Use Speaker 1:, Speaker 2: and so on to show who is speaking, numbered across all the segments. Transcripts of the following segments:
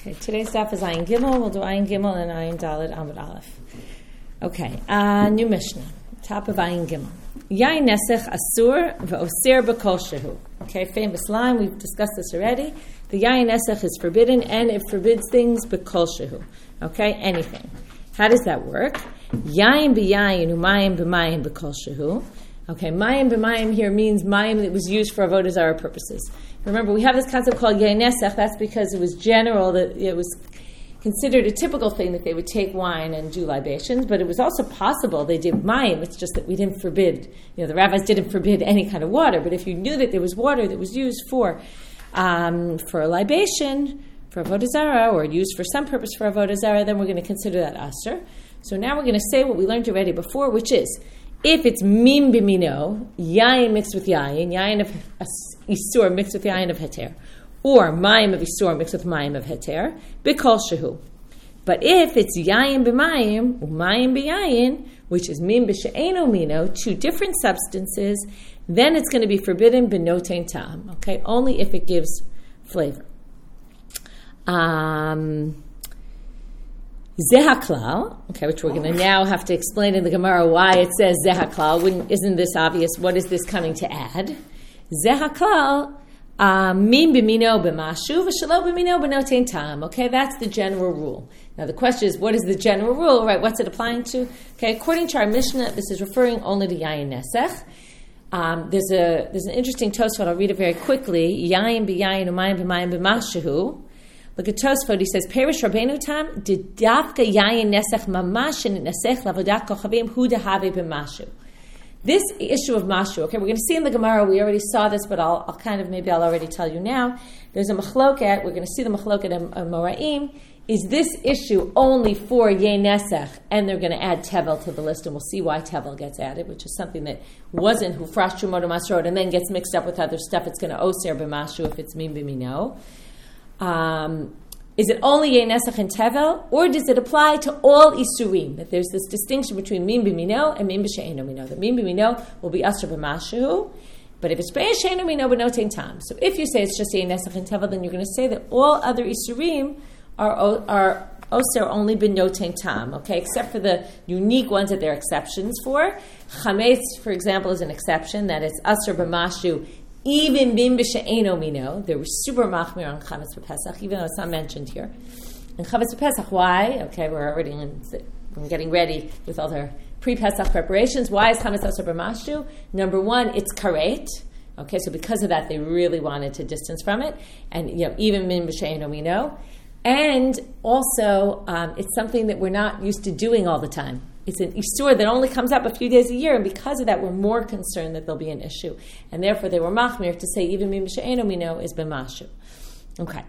Speaker 1: Okay, today's daf is Ayin Gimel. We'll do Ayin Gimel and Ayin Dalit Amud Aleph. Okay, uh, new Mishnah, top of Ayin Gimel. Yain Nesech Asur v'Oser B'Kol Shehu. Okay, famous line, we've discussed this already. The Yain Nesech is forbidden and it forbids things B'Kol Shehu. Okay, anything. How does that work? Yain b'yayin u'mayim b'mayim B'Kol Shehu. Okay, mayim b'mayim here means mayim that was used for avodah zarah purposes. Remember, we have this concept called yainesech. That's because it was general that it was considered a typical thing that they would take wine and do libations, but it was also possible they did mayim. It's just that we didn't forbid, you know, the rabbis didn't forbid any kind of water. But if you knew that there was water that was used for um, for a libation, for avodah zarah, or used for some purpose for avodah zarah, then we're going to consider that aser. So now we're going to say what we learned already before, which is if it's mim bimino, yayin mixed with yayin, yayin of isur mixed with yayin of heter, or mayim of isur mixed with mayim of heter, bikol shehu. But if it's yayin b'mayim, mayim b'yayin, which is mim b'she'eno mino, two different substances, then it's going to be forbidden b'notein tam. Okay, only if it gives flavor. Um, Zehaklal, okay, which we're going to now have to explain in the Gemara why it says Zehaklal. Isn't this obvious? What is this coming to add? Zehaklal, uh, min b'mino b'mashu v'shalo b'mino b'notein tam. Okay, that's the general rule. Now the question is, what is the general rule? Right, what's it applying to? Okay, according to our Mishnah, this is referring only to yayin nesech. Um, there's a there's an interesting Tosfot. I'll read it very quickly. Yayin b'yayin umayim b'mayim b'mashu. Look at Tosfot. He says, "Perish Rabbeinu Tam didavka yayin nesech mamash and nesech lavodat kochavim hu dehave b'mashu." This issue of mashu, okay, we're going to see in the Gemara. We already saw this, but I'll, I'll kind of maybe I'll already tell you now. There's a machloket. We're going to see the machloket in Moraim. Is this issue only for Yenesech, and they're going to add Tevel to the list, and we'll see why Tevel gets added, which is something that wasn't Hufrash Chumoto Masrot, and then gets mixed up with other stuff. It's going to Oser b'mashu if it's Mim b'mino. Um, is it only Yenesach and Tevel, or does it apply to all Isurim? That there's this distinction between Mim B'mino and Mim B'She'eno Mino. That Mim B'mino will be Asr B'Mashu, but if it's B'She'eno Mino, but no Tam. So if you say it's just Yenesach and Tevel, then you're going to say that all other Isurim are, are Oser only b'noten tam, okay, except for the unique ones that there are exceptions for. Chametz, for example, is an exception that it's Asr b'mashu even bim b'she'eno mino, they were super machmir on chametz b'pesach, even though it's not mentioned here. And chametz b'pesach, why? Okay, we're already in, we're getting ready with all their pre-pesach preparations. Why is chametz asur b'mashu? Number one, it's karet. Okay, so because of that, they really wanted to distance from it, and you know, even min b'she'eno mino. And also, um, it's something that we're not used to doing all the time. It's an isur that only comes up a few days a year, and because of that, we're more concerned that there'll be an issue. And therefore, they were machmir to say even mimsha'enu mino is b'mashu. Okay.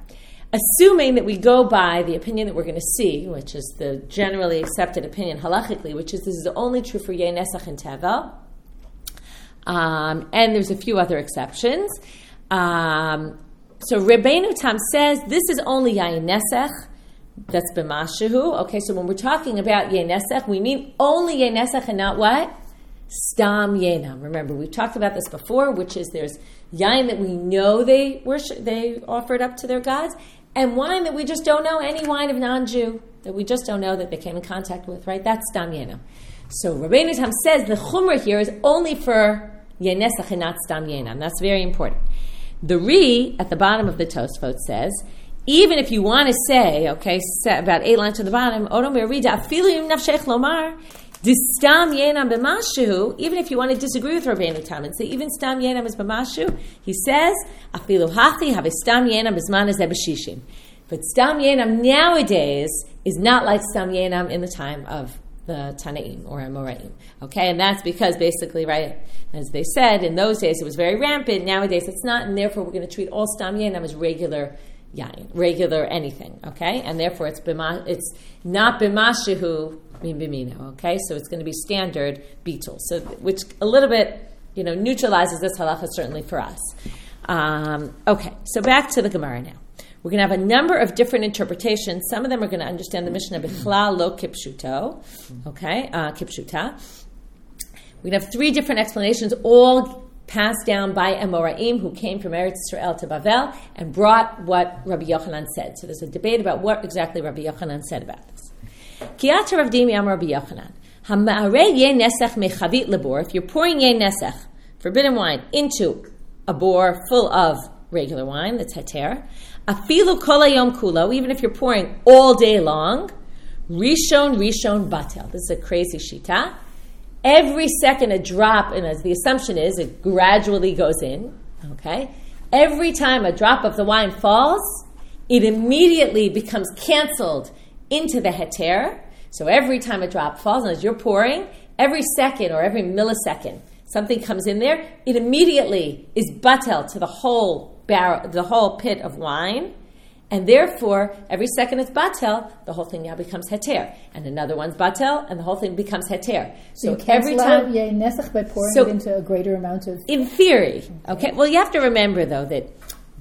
Speaker 1: Assuming that we go by the opinion that we're going to see, which is the generally accepted opinion halachically, which is this is only true for Yeh and Tevel, um, and there's a few other exceptions. Um, so Rebbeinu Tam says this is only Yain Nesach, that's b'mashahu. Okay, so when we're talking about yenesech, we mean only yenesech and not what? Stam yenam. Remember, we've talked about this before, which is there's yain that we know they worship, they offered up to their gods, and wine that we just don't know, any wine of non-Jew that we just don't know that they came in contact with, right? That's stam yenam. So Rabbeinu Tam says the chumrah here is only for yenesech and not stam yenam. That's very important. The re at the bottom of the Tosfot says even if you want to say, okay, about eight lines to the bottom, even if you want to disagree with Rabbeinu Tam and say even stam yenam is b'mashu, he says, afilu hachi have stam yenam bisman is But stam yenam nowadays is not like stam yenam in the time of the Tanaim or Amoraim. Okay, and that's because basically, right, as they said, in those days it was very rampant. Nowadays it's not, and therefore we're going to treat all stam yenam as regular yain, regular anything, okay? And therefore it's bima, it's not bimashihu bimino, okay? So it's going to be standard beetle, so which a little bit, you know, neutralizes this halacha certainly for us. Um, okay, so back to the Gemara now. We're going to have a number of different interpretations. Some of them are going to understand the Mishnah Bichla lo kipshuto, okay, uh, kipshuta. We're going to have three different explanations, all passed down by Amoraim who came from Eretz Israel to Bavel and brought what Rabbi Yochanan said. So there's a debate about what exactly Rabbi Yochanan said about this. Kiata Rav Dimi Rabbi Yochanan. If you're pouring ye nesech, forbidden wine, into a bore full of regular wine, that's heter, afilu kolayom kulo, even if you're pouring all day long, rishon rishon batel. This is a crazy shita. Every second a drop, and as the assumption is, it gradually goes in. Okay, every time a drop of the wine falls, it immediately becomes canceled into the heter. So every time a drop falls, and as you're pouring, every second or every millisecond, something comes in there, it immediately is batel to the whole barrel, the whole pit of wine. And therefore, every second it's batel, the whole thing now becomes heter. And another one's batel, and the whole thing becomes heter.
Speaker 2: So, so every time. Yay nesach by pouring so, it into a greater amount of.
Speaker 1: In theory. Okay. Well, you have to remember, though, that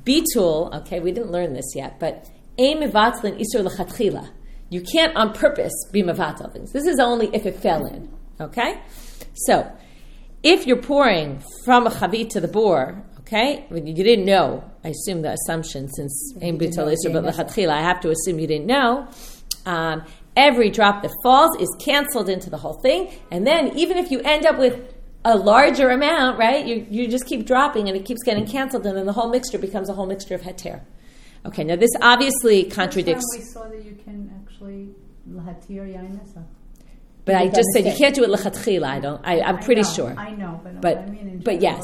Speaker 1: bitul, okay, we didn't learn this yet, but aim ivatlin isur lechatchila. You can't on purpose be mavatal things. This is only if it fell in. Okay? So, if you're pouring from a chavit to the bore, okay, when you didn't know, I assume the assumption since aim bitul isur but lechatchila, I have to assume you didn't know. Um, every drop that falls is canceled into the whole thing, and then even if you end up with a larger amount, right? You, you just keep dropping and it keeps getting canceled, and then the whole mixture becomes a whole mixture of heter. Okay, now this obviously contradicts.
Speaker 2: we saw that you can actually lahatir yainasa.
Speaker 1: But I just said you can't do it lechatchila. I don't. I, am pretty
Speaker 2: know,
Speaker 1: sure.
Speaker 2: I know, but
Speaker 1: but,
Speaker 2: I mean
Speaker 1: but yes,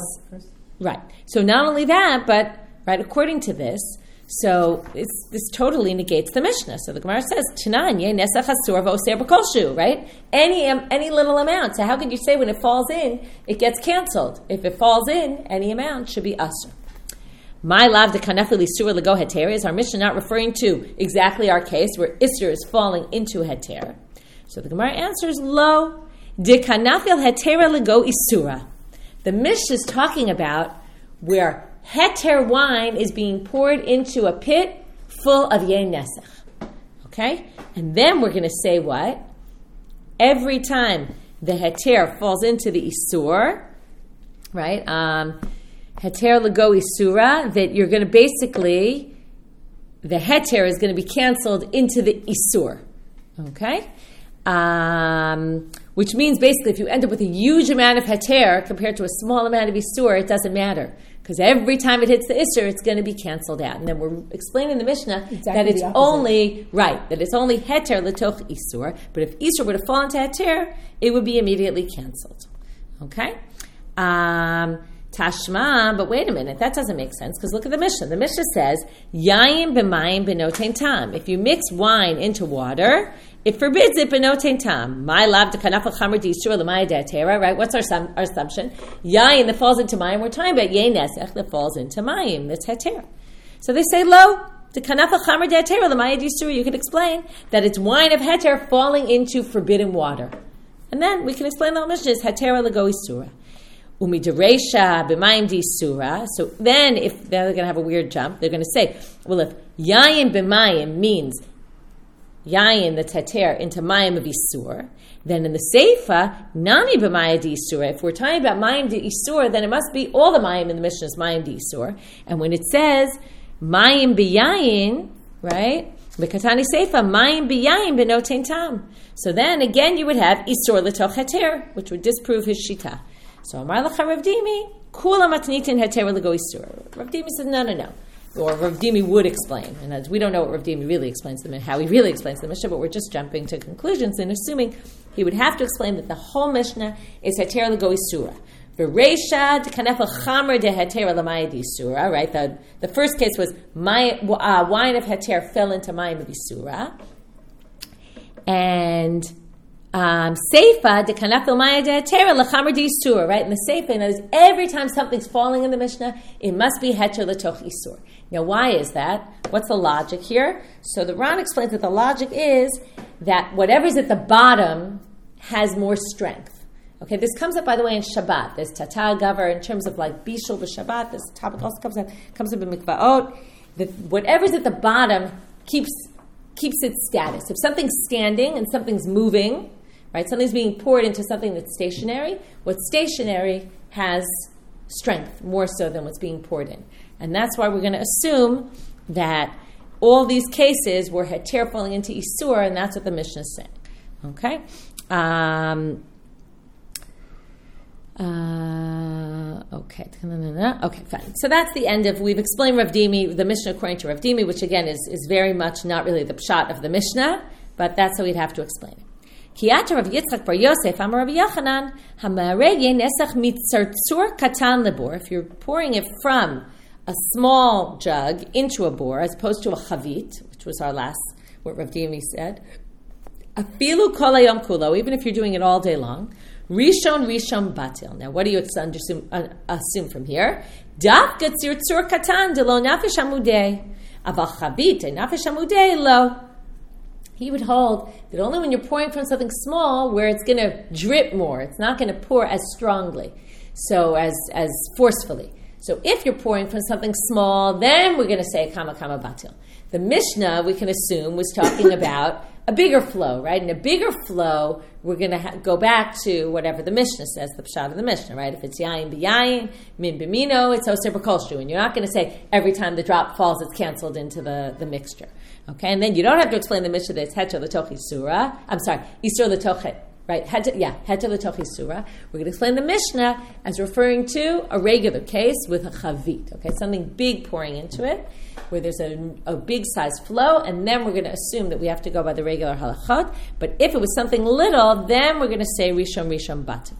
Speaker 1: right. So not only that, but right according to this, so this totally negates the Mishnah. So the Gemara says, "Tanan ye nesach hasur v'oser b'kolshu." Right? Any um, any little amount. So how could you say when it falls in, it gets canceled? If it falls in, any amount should be asur. My love, the kanefili sur lego heter is our Mishnah not referring to exactly our case where isur is falling into heter. So the Gemara answers, Lo, de kanafil hetera lego isura. The Mish is talking about where heter wine is being poured into a pit full of nesach. Okay? And then we're going to say what? Every time the heter falls into the isur, right? Um, heter lego isura, that you're going to basically, the heter is going to be canceled into the isur. Okay? Um, which means basically if you end up with a huge amount of heter compared to a small amount of isur, it doesn't matter. Because every time it hits the isur, it's going to be canceled out. And then we're explaining the Mishnah
Speaker 2: exactly
Speaker 1: that it's only, right, that it's only heter letoch isur. But if isur were to fall into heter, it would be immediately canceled. Okay? Um, Tashma, but wait a minute, that doesn't make sense because look at the Mishnah. The Mishnah says, Yayin b'mayim b'notein tam. If you mix wine into water, it forbids it but b'notein tam. My lab de kanafal chamer d'isur l'maya de'atera, right? What's our, our assumption? Yayin that falls into mayim, we're talking about yayin nesech that falls into mayim, that's hetera. So they say, lo, the kanafal chamer de'atera l'maya d'isur, you can explain that it's wine of heter falling into forbidden water. And then we can explain the whole Mishnah is hetera l'go isura. Umideresha b'mayim disura. So then, if they're going to have a weird jump, they're going to say, well, if yayin b'mayim means yayin the teter into mayim of isur, then in the seifa nami b'mayim disura. If we're talking about mayim de isur, then it must be all the mayim in the Mishnah is mayim disur. And when it says mayim b'yayin, right? L'katani seifa mayim b'yayin b'notein tam. So then again, you would have isur l'toch heter, which would disprove his shita. So Amar Lacha Rav Dimi, Kula Matnitin Heter Lego Isur. Rav Dimi says, no, no, no. Or Rav Dimi would explain. And as we don't know what Rav Dimi really explains them and how he really explains the Mishnah, but we're just jumping to conclusions and assuming he would have to explain that the whole Mishnah is Heter Lego Isura. V'reisha kanefa chamer de heter l'mayad isura. Right. The the first case was my uh, wine of heter fell into mayim and um, Seifa de kanafil maya de tera lechamer de isur, right? In the Seifa, knows every time something's falling in the Mishnah, it must be heter letoch isur. Now, why is that? What's the logic here? So the Ran explains that the logic is that whatever's at the bottom has more strength. Okay, this comes up, by the way, in Shabbat. There's Tata Gavar in terms of like Bishul Shabbat. This topic also comes up, comes up in Mikvaot. That whatever's at the bottom keeps keeps its status. If something's standing and something's moving, right? Something's being poured into something that's stationary. What's stationary has strength more so than what's being poured in. And that's why we're going to assume that all these cases were heter falling into isur, and that's what the Mishnah is saying. Okay. Um, uh, okay. Okay, fine. So that's the end of. We've explained Rav Dimi, the Mishnah according to Rav Dimi, which again is, is very much not really the pshat of the Mishnah, but that's how we'd have to explain it. Rav Yitzchak Bar Yosef Amar Rav Yochanan Mitzartzur Katan Lebor. If you're pouring it from a small jug into a bor, as opposed to a chavit, which was our last what Rav Dimi said, afilu kolayom kulo, even if you're doing it all day long. Rishon Rishon Batil. Now, what do you assume, assume from here? Daf gatzir tzur katan de lo nafesh amudei. Aval chavit nafesh amudei lo he would hold that only when you're pouring from something small where it's going to drip more, it's not going to pour as strongly, so as as forcefully. So if you're pouring from something small, then we're going to say kama kama batil. The Mishnah we can assume was talking about a bigger flow, right? In a bigger flow, we're going to ha- go back to whatever the Mishnah says, the pshat of the Mishnah, right? If it's yayin b'yayin, min b'mino, it's oser b'kolshu. And you're not going to say every time the drop falls, it's canceled into the, the mixture. Okay? And then you don't have to explain the Mishnah that it's heter l'tochi surah. I'm sorry, isur l'tochet. Right, yeah, heter l'tochi surah. We're going to explain the Mishnah as referring to a regular case with a chavit, okay? Something big pouring into it where there's a, a big size flow, and then we're going to assume that we have to go by the regular halachot. But if it was something little, then we're going to say rishon rishon batim.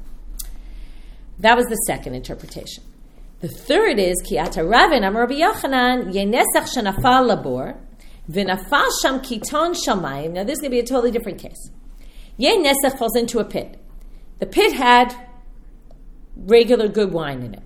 Speaker 1: That was the second interpretation. The third is kiata ravin amar Rabbi Yochanan yenesach shenafal labor v'nafal sham kiton shamayim. Now this is going to be a totally different case. Yenesach falls into a pit. The pit had regular good wine in it,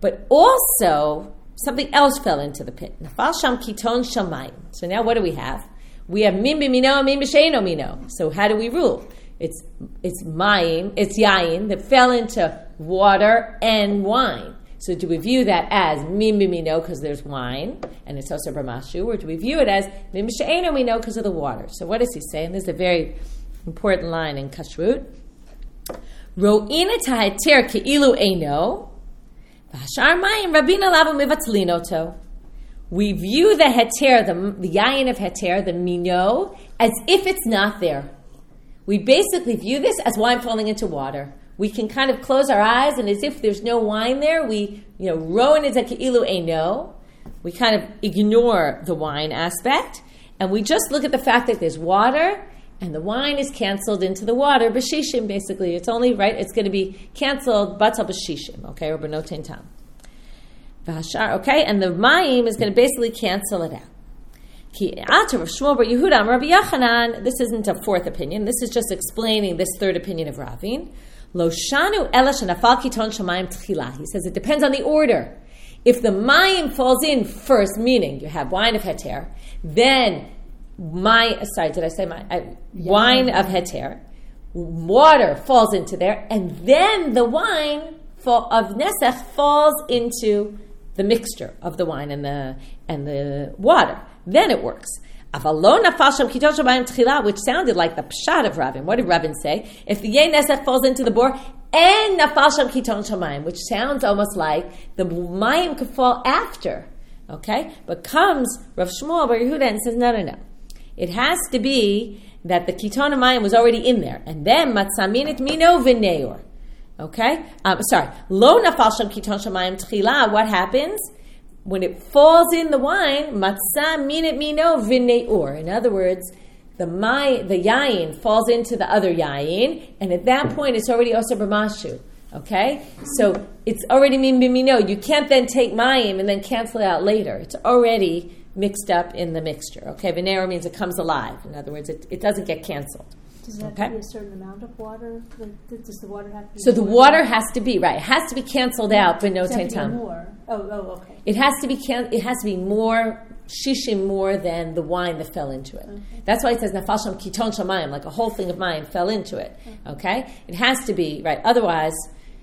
Speaker 1: but also something else fell into the pit. Nafal sham kiton shamayim. So now what do we have? We have min b'mino and min b'sheino mino. So how do we rule? It's it's mayim, it's yain that fell into water and wine. So do we view that as min b'mino because there's wine and it's also bramashu, or do we view it as min b'sheino mino because of the water? So what is he saying? This is a very important line in kashrut. Ro'ina taheter ke'ilu eino we view the heter, the, the yayin of heter, the mino, as if it's not there. We basically view this as wine falling into water. We can kind of close our eyes, and as if there's no wine there, we, you know, rowan is a ke'ilu no. We kind of ignore the wine aspect, and we just look at the fact that there's water, and the wine is canceled into the water, b'shishim, basically. It's only, right, it's going to be canceled, batal b'shishim, okay, or b'noten tam. V'hashar, Okay, and the mayim is going to basically cancel it out. Rav Shmuel bar Yehuda, Rabbi Yehudan. This isn't a fourth opinion. This is just explaining this third opinion of Ravin. He says it depends on the order. If the mayim falls in first, meaning you have wine of heter, then my sorry, did I say my uh, wine of heter? Water falls into there, and then the wine of nesach falls into the mixture of the wine and the and the water. Then it works. Which sounded like the pshat of Rabin. What did Rabin say? If the yen nesach falls into the bor, and nafasham kiton shamayim, which sounds almost like the mayim could fall after. Okay, but comes Rav Shmuel Bar Yehuda and says, no, no, no. It has to be that the Kiton Mayim was already in there. And then Matzaminit Mino V'neor. Okay? Um, sorry. Lo Nafal Shem Kiton Shemayim Tchila. What happens? When it falls in the wine, Matzah Minit Mino V'neor. In other words, the my, the yayin falls into the other yayin, and at that point it's already osa b'mashu. Okay, so it's already min b'mino. You can't then take mayim and then cancel it out later. It's already mixed up in the mixture. Okay, venera means it comes alive. In other words, it, it doesn't get canceled.
Speaker 2: Does it have okay? to be a certain amount of water? Like, does the water have to be?
Speaker 1: So the water has to be right. It has to be canceled out, but no
Speaker 2: time. More. Oh, oh, okay.
Speaker 1: It has to be can- It has to be more shishim more than the wine that fell into it. Okay. That's why it says nafasham kiton shamayim, like a whole thing of wine fell into it. Okay. okay, it has to be right. Otherwise,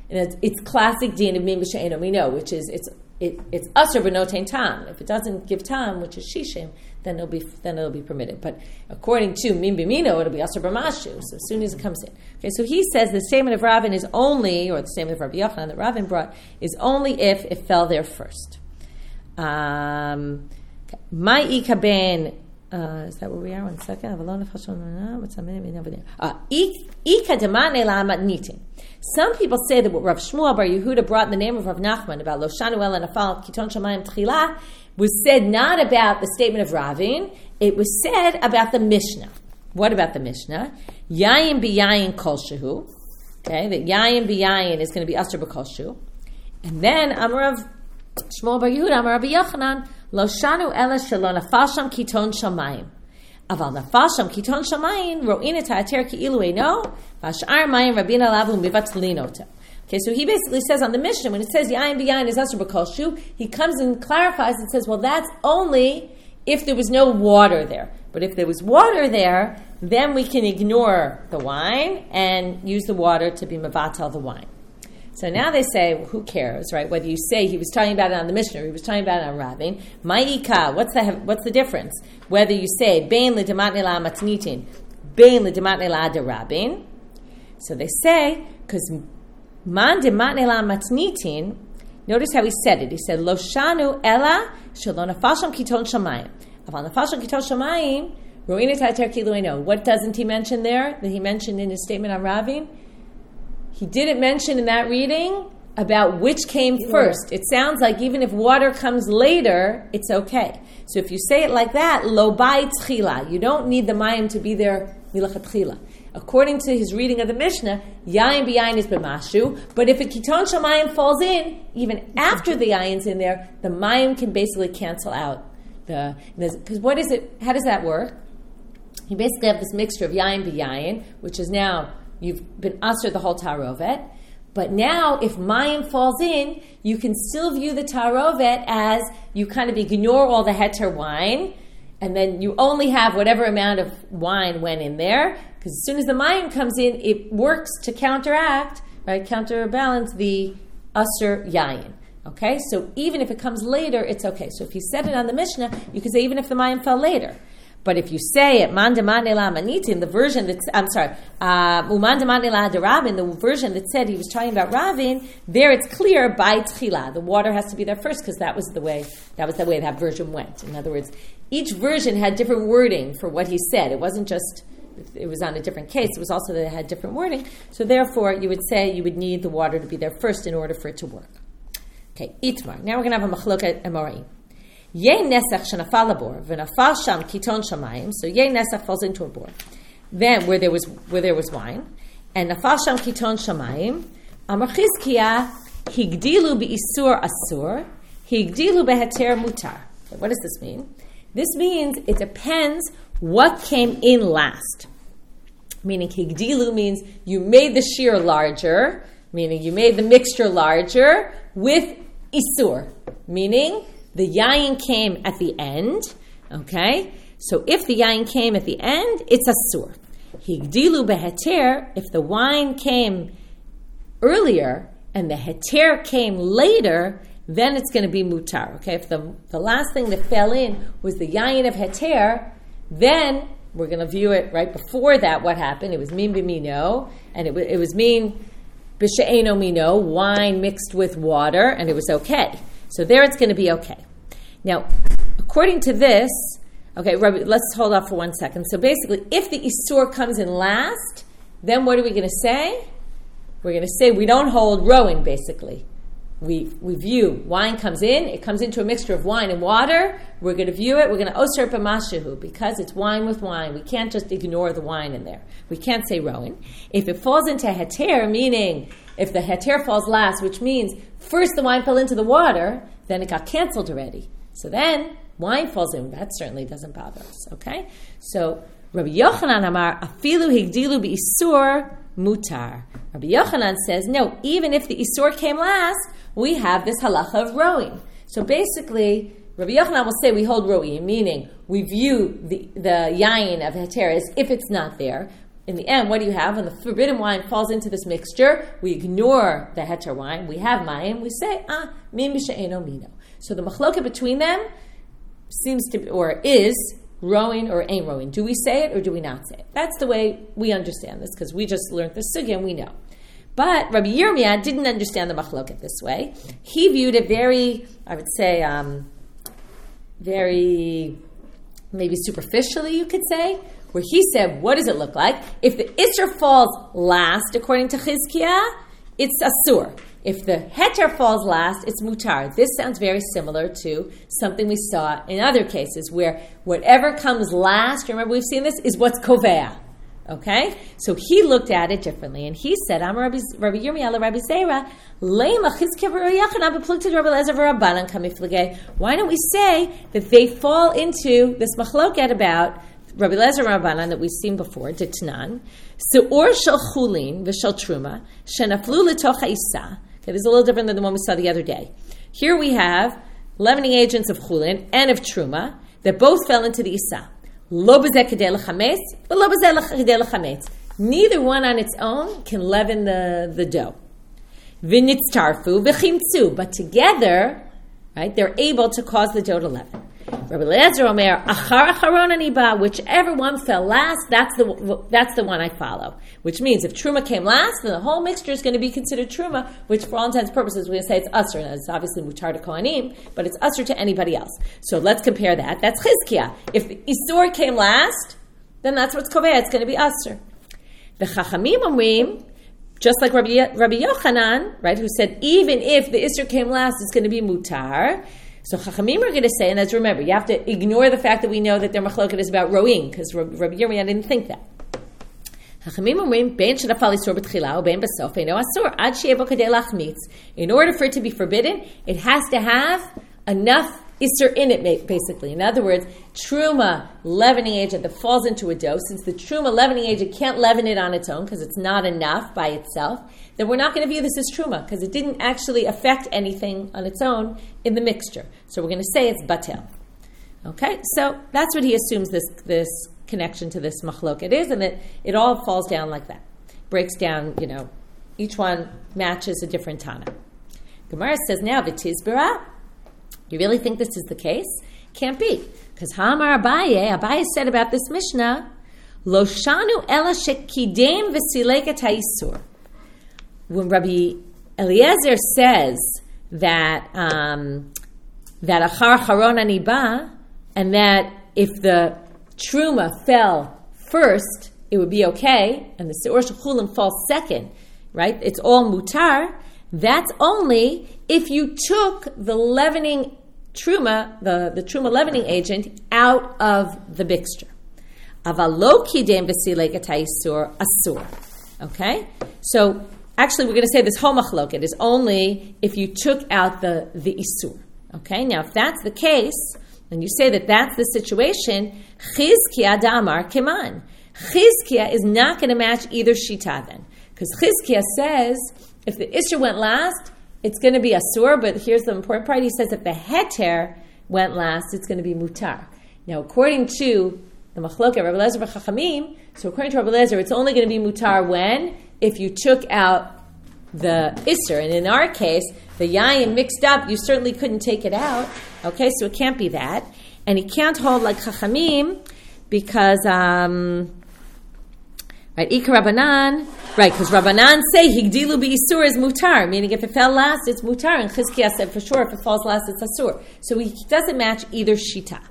Speaker 1: it's, it's classic din of mim we know, which is it's it, it's usher but no tam. If it doesn't give tam, which is shishim, then it'll be then it'll be permitted. But according to Min Bimino, it'll be Asr B'mashu. So as soon as it comes in. Okay, so he says the statement of Ravin is only, or the statement of Rabbi Yochanan that Ravin brought, is only if it fell there first. Um, my ikaben uh, is that where we are? One second. Uh, Some people say that what Rav Shmuel Bar Yehuda brought in the name of Rav Nachman about Loshanu El Nafal Kiton Shamayim Tchila was said not about the statement of Ravin. It was said about the Mishnah. What about the Mishnah? Yayin biyayin kol shehu. Okay, that yayin biyayin is going to be asr b'kol And then Amarav Shmuel Bar Yehuda, Amarav Yochanan, לא שנו אלא שלא נפל שם קיטון שמיים. אבל נפל שם קיטון שמיים, רואים את ההיתר כאילו אינו, והשאר מים רבים עליו ומבטלין אותו. Okay, so he basically says on the Mishnah, when it says Yain B'Yain is Asr B'Kol he comes and clarifies and says, well, that's only if there was no water there. But if there was water there, then we can ignore the wine and use the water to be Mavatal the wine. So now they say, well, who cares, right? Whether you say he was talking about it on the Mishnah, he was talking about it on Ravin. Ma'ika, what's the what's the difference? Whether you say bein ledemat nela matnitin, bein ledemat nela derabin. So they say because man demat nela matnitin. Notice how he said it. He said lo shanu ella shalon afasham kiton shamayim. Aval nafasham kiton shamayim. What doesn't he mention there that he mentioned in his statement on Ravin? He didn't mention in that reading about which came first. It sounds like even if water comes later, it's okay. So if you say it like that, lo tchila, you don't need the mayim to be there milachatchila. According to his reading of the Mishnah, yayin b'yayin is b'mashu, but if a kiton shamayim falls in, even after the yayin's in there, the mayim can basically cancel out the because what is it? How does that work? You basically have this mixture of yayin b'yayin, which is now You've been usher the whole tarovet. But now, if mayim falls in, you can still view the tarovet as you kind of ignore all the heter wine, and then you only have whatever amount of wine went in there. Because as soon as the mayim comes in, it works to counteract, right, counterbalance the usher yayin. Okay, so even if it comes later, it's okay. So if you said it on the Mishnah, you could say even if the mayim fell later. But if you say it, man la manitin, the version that I'm sorry, uh, la derabin, the version that said he was talking about Ravin, there it's clear by tchila. The water has to be there first because that was the way, that was the way that version went. In other words, each version had different wording for what he said. It wasn't just, it was on a different case. It was also that it had different wording. So therefore, you would say you would need the water to be there first in order for it to work. Okay, itmar. Now we're going to have a machloket emorim. Yeh nesach shenafal labor v'nafal sham kiton shamayim. So yeh nesach falls into a bor. Then where there was where there was wine, and nafal sham kiton shamayim. Amar chizkiya higdilu beisur asur higdilu beheter mutar. What does this mean? This means it depends what came in last. Meaning higdilu means you made the shear larger, meaning you made the mixture larger with isur, meaning the yayin came at the end, okay? So if the yayin came at the end, it's a sur. Higdilu beheter, if the wine came earlier and the heter came later, then it's going to be mutar. Okay, if the, the last thing that fell in was the yayin of heter, then we're going to view it right before that. What happened? It was min b'mino, and it, it was min b'she'eno mino, wine mixed with water, and it was okay. So there, it's going to be okay. Now, according to this, okay, Rabbi, let's hold off for one second. So basically, if the Isur comes in last, then what are we going to say? We're going to say we don't hold rowing, basically. We, we view wine comes in, it comes into a mixture of wine and water. We're going to view it, we're going to osir mashahu because it's wine with wine. We can't just ignore the wine in there. We can't say rowing. If it falls into heter, meaning if the heter falls last, which means first the wine fell into the water, then it got canceled already. So then wine falls in. That certainly doesn't bother us. Okay? So Rabbi Yochanan Amar, afilu higdilu isur mutar. Rabbi Yochanan says, no, even if the isur came last, we have this halacha of rowing. So basically, Rabbi Yochanan will say we hold roi, meaning we view the, the yayin of heter as if it's not there. In the end, what do you have? When the forbidden wine falls into this mixture, we ignore the heter wine. We have mayim. We say, ah, min mino. So the machloket between them seems to be, or is rowing or ain't rowing? Do we say it or do we not say it? That's the way we understand this because we just learned the sugya and we know. But Rabbi Yirmiyah didn't understand the machloket this way. He viewed it very, I would say, um, very maybe superficially, you could say, where he said, what does it look like? If the Isser falls last, according to Chizkiah, it's Asur. If the heter falls last, it's mutar. This sounds very similar to something we saw in other cases where whatever comes last, remember we've seen this, is what's kovea. Okay? So he looked at it differently and he said, I'm Rabbi, Rabbi Rabbi Zera, why don't we say that they fall into this machloket about Rabbi Lezer Rabbanan that we've seen before, Ditnan, Se'or shel chulin v'shel truma, shenaflu l'toch ha'isa, This is a little different than the one we saw the other day. Here we have leavening agents of chulin and of truma that both fell into the isa. Neither one on its own can leaven the, the dough. But together, right, they're able to cause the dough to leaven. Rabbi Lezer Omer, Achar Acharon Aniba, whichever one fell last, that's the, that's the one I follow. Which means if Truma came last, then the whole mixture is going to be considered Truma, which for all intents and purposes, we're going to say it's Usr. Now, it's obviously Mutar to Kohanim, but it's Usr to anybody else. So let's compare that. That's Chizkiah. If Isur came last, then that's what's Koveh. It's going to be Usr. The Chachamim Omrim, just like Rabbi, Rabbi Yochanan, right, who said even if the Isser came last, it's going to be Mutar. So Chachamim are going to say, and as remember, you have to ignore the fact that we know that their machloket is about rowing, because Rabbi Yirmiyah didn't think that. In order for it to be forbidden, it has to have enough Isser in it, basically. In other words, truma leavening agent that falls into a dough, since the truma leavening agent can't leaven it on its own because it's not enough by itself, then we're not going to view this as truma because it didn't actually affect anything on its own in the mixture. So we're going to say it's batel. Okay, so that's what he assumes this this connection to this machlok it is, and that it all falls down like that, breaks down. You know, each one matches a different tana. Gemara says now v'tizbera you really think this is the case? Can't be. Because Hamar Abaye, Abaye said about this Mishnah, Lo shanu ela v'sileket ha'isur. When Rabbi Eliezer says that um, that achar charon aniba, and that if the truma fell first, it would be okay, and the seor shechulim falls second, right? It's all mutar. That's only if you took the leavening truma, the, the truma leavening agent, out of the mixture. Avalokidem asur asur. Okay? So actually we're going to say this whole machloket is only if you took out the, the isur. Okay? Now if that's the case, and you say that that's the situation, chizkia damar keman. Chizkia is not going to match either shita then. Because Chizkia says if the Isra went last, it's going to be asur, but here's the important part. He says if the heter went last, it's going to be mutar. Now, according to the machloket, Rabbi Lezer Chachamim, so according to Rabbi Lezer, it's only going to be mutar when? If you took out the isser. And in our case, the yayin mixed up, you certainly couldn't take it out. Okay, so it can't be that. And he can't hold like Chachamim because, um, right, Rabbanan, Right, because Rabbanan say Higdilu Isur is mutar, meaning if it fell last, it's mutar, and Chizkiah said for sure if it falls last, it's asur. So he doesn't match either shita.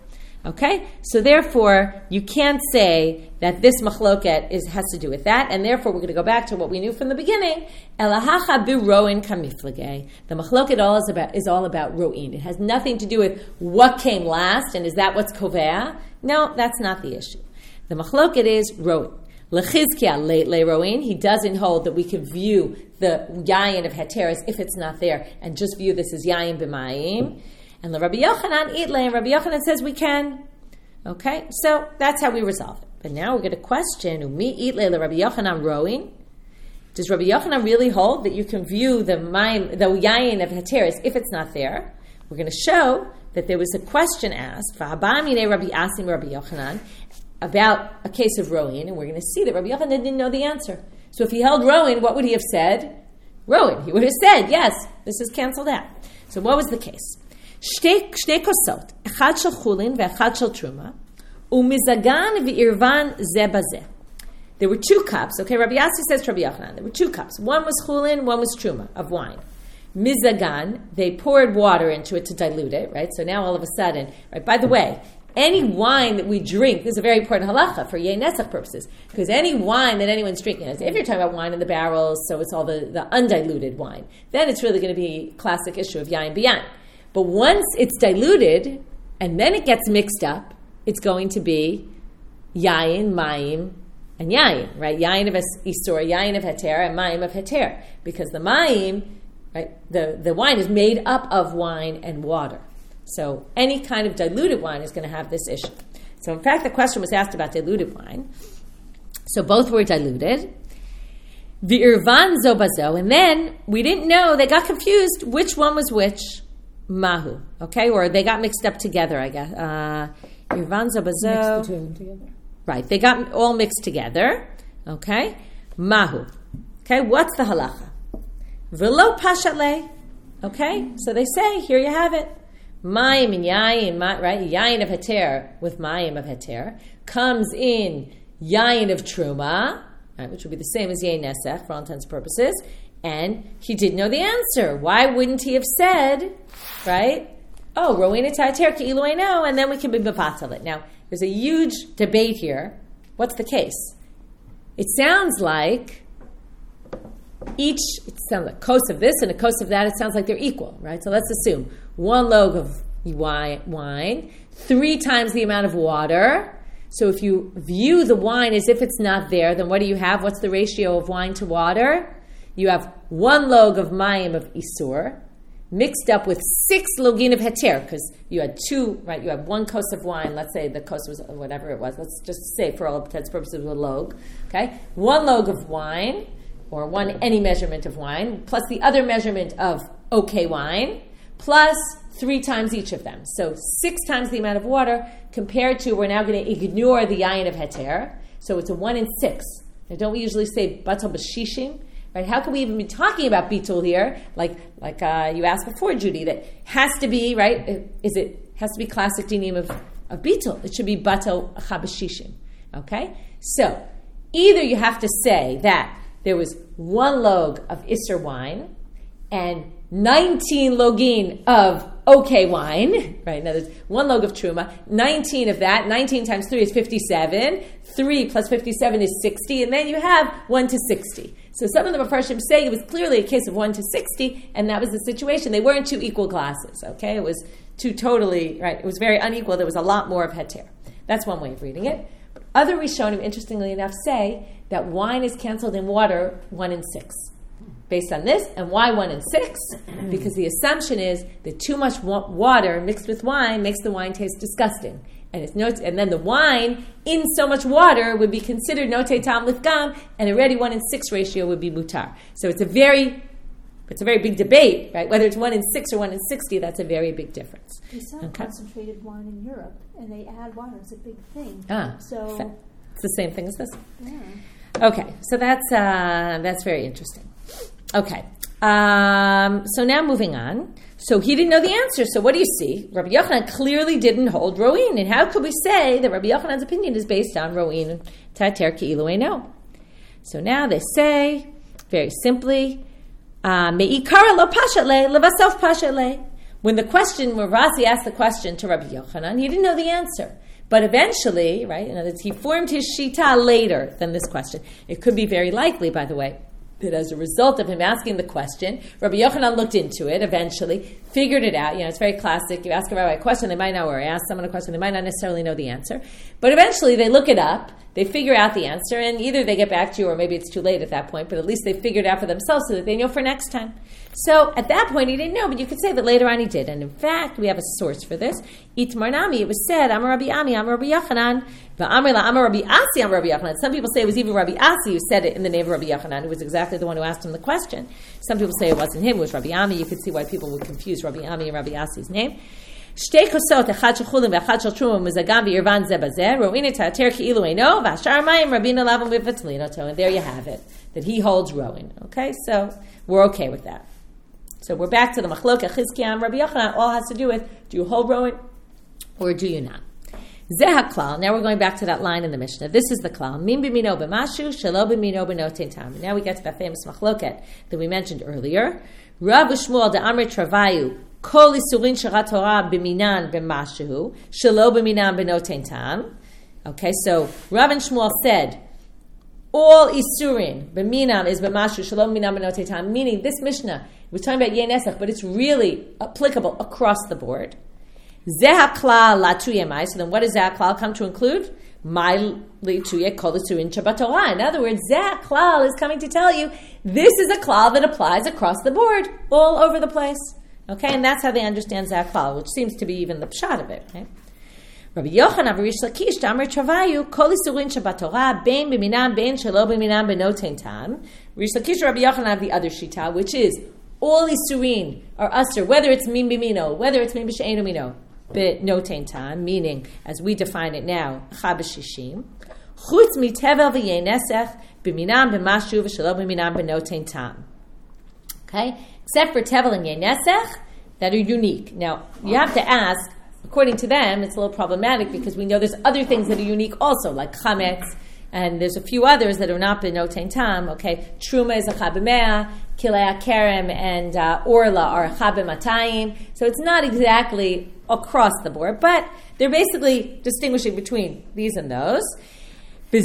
Speaker 1: Okay, so therefore you can't say that this machloket is has to do with that, and therefore we're going to go back to what we knew from the beginning. Elahacha biroin kamiflage. The machloket all is about is all about roin. It has nothing to do with what came last, and is that what's kovea? No, that's not the issue. The machloket is roin. Lechizkia leroin, he doesn't hold that we can view the yayin of heteris if it's not there and just view this as yayin b'mayim. And the Rabbi Yochanan and Rabbi Yochanan says we can. Okay, so that's how we resolve it. But now we're going to question umi eat le Rabbi Yochanan rowing. Does Rabbi Yochanan really hold that you can view the mayim, the yayin of heteris if it's not there? We're going to show that there was a question asked Rabbi Asim Rabbi Yochanan, about a case of rowing, and we're going to see that Rabbi Yochanan didn't know the answer. So if he held rowing, what would he have said? Rowing. He would have said, yes, this is canceled out. So what was the case? שתי כוסות, אחד של חולין ואחד של תרומה, Umizagan v'irvan zebazeh. There were two cups. Okay, Rabbi Yassi says to Rabbi Yochanan, there were two cups. One was chulin, one was truma of wine. Mizagan, they poured water into it to dilute it, right? So now all of a sudden, right? By the way, any wine that we drink, this is a very important halacha for yei nesach purposes, because any wine that anyone's drinking, if you're talking about wine in the barrels, so it's all the, the undiluted wine, then it's really going to be classic issue of yain biyan. But once it's diluted and then it gets mixed up, it's going to be yain, mayim, and yain, right? Yain of isur, yain of heter, and mayim of heter, because the mayim, right, the, the wine is made up of wine and water. So any kind of diluted wine is going to have this issue. So in fact, the question was asked about diluted wine. So both were diluted. The irvan zobazo, and then we didn't know. They got confused which one was which. Mahu, okay, or they got mixed up together. I guess. Uh, irvan zobazo.
Speaker 2: Mixed the two together.
Speaker 1: Right, they got all mixed together. Okay, mahu. Okay, what's the halacha? Velo pashale. Okay, so they say here you have it. Mayim and yayin, right? Yayin of heter with mayim of heter comes in yayin of truma, right, which would be the same as yayin nesech for all intents and purposes. And he did know the answer. Why wouldn't he have said, right? Oh, rowena tater ki know, and then we can be it. Now, there's a huge debate here. What's the case? It sounds like each, it sounds like coast of this and a coast of that, it sounds like they're equal, right? So let's assume one log of wine, three times the amount of water. So if you view the wine as if it's not there, then what do you have? What's the ratio of wine to water? You have one log of mayim of isur mixed up with six login of heter, because you had two, right? You have one kos of wine. Let's say the kos was whatever it was. Let's just say for all intents purposes a log. Okay, one log of wine or one any measurement of wine, plus the other measurement of okay wine, plus three times each of them. So six times the amount of water compared to, we're now going to ignore the yayin of heter. So it's a one in six. Now, don't we usually say batal bashishim? Right? How can we even be talking about bitul here? Like, like uh, you asked before, Judy, that has to be right. Is it has to be classic dinim of of bitul? It should be bato chabashishim. Okay, so either you have to say that there was one log of Isser wine and 19 login of okay wine, right? Now there's one log of truma, 19 of that, 19 times 3 is 57, 3 plus 57 is 60, and then you have 1 to 60. So some of the Mepharshim say it was clearly a case of 1 to 60, and that was the situation. They weren't two equal classes, okay? It was two totally, right? It was very unequal. There was a lot more of heter. That's one way of reading it. Other Rishonim, interestingly enough, say that wine is canceled in water one in six. Based on this, and why one in six? Because the assumption is that too much water mixed with wine makes the wine taste disgusting. And it's no, and then the wine in so much water would be considered note tam lifgam, and already one in six ratio would be mutar. So it's a very it's a very big debate, right? Whether it's one in six or one in sixty, that's a very big difference.
Speaker 3: Sell okay. concentrated wine in Europe, and they add water. It's a big thing.
Speaker 1: Ah,
Speaker 3: so
Speaker 1: it's the same thing as this.
Speaker 3: Yeah.
Speaker 1: Okay, so that's uh, that's very interesting. Okay, um, so now moving on. So he didn't know the answer. So what do you see? Rabbi Yochanan clearly didn't hold Roin. And how could we say that Rabbi Yochanan's opinion is based on Roin Tater Ki'ilu no? So now they say, very simply, uh, lo levasof. When the question, when Rashi asked the question to Rabbi Yochanan, he didn't know the answer. But eventually, right, in other words, he formed his shita later than this question. It could be very likely, by the way, that as a result of him asking the question, Rabbi Yochanan looked into it eventually, figured it out. You know, it's very classic. You ask a rabbi a question, they might know, or ask someone a question, they might not necessarily know the answer. But eventually they look it up, they figure out the answer, and either they get back to you or maybe it's too late at that point, but at least they figured out for themselves so that they know for next time. So at that point he didn't know, but you could say that later on he did. And in fact, we have a source for this. Itmar Nami, it was said, Amar Rabbi Ami, Amar Rabbi Amar Rabbi Asi, Amar Rabbi. Some people say it was even Rabbi Asi who said it in the name of Rabbi Yochanan, who was exactly the one who asked him the question. Some people say it wasn't him, it was Rabbi Ami. You could see why people would confuse Rabbi Ami and Rabbi Asi's name. שתי כוסות, אחד של חולין ואחד של תרומה מזגם וירוון זה בזה, רואים את היתר כאילו אינו, והשאר המים רבין עליו ומבטלין אותו, and there you have it, that he holds rowing. Okay, so we're okay with that. So we're back to the machlok Chizkiah and Rabbi Yochanan. All has to do with do you hold rowing or do you not? Zehaklal. Now we're going back to that line in the Mishnah. This is the klal. Min b'mino b'mashu, shelo b'mino b'noten tam. Now we get to that famous machloket that we mentioned earlier. Rav Shmuel de Amrit Travayu, kol isurin sharat Torah b'minan b'mashu, shelo b'minan b'noten tam. Okay, so Rav and Shmuel said, all isurin b'minan is b'mashu, shelo b'minan b'noten tam, meaning this Mishnah, we're talking about Yenesach, but it's really applicable across the board. Zehaklal latuyemai. So then, what does zehaklal come to include? My lituye kolasuin Torah. In other words, zehaklal is coming to tell you this is a klal that applies across the board, all over the place. Okay, and that's how they understand zehaklal, which seems to be even the pshat of it. Okay? Rabbi Yochanan v'Rish Lakish Damar Travayu Kol Isurin Shabbat Torah Bein B'Minam Bein Shelo B'Minam B'Noten Tam. Rish Lakish Rabbi Yochanan have the other shita, which is all Isurin are usher, whether it's Min B'Mino, whether it's Min B'She'enu Mino b'notein tan, meaning, as we define it now, chabashishim. Chutz mitevel v'yenesech b'minam b'mashu v'shalom b'minam b'notein tan. Okay? Except for tevel and yenesech, that are unique. Now, you have to ask, according to them, it's a little problematic because we know there's other things that are unique also, like chametz, and there's a few others that are not b'notein tam. Okay, truma is a chabimea, kilei kerem and uh, orla are chabimatayim. So it's not exactly across the board, but they're basically distinguishing between these and those. So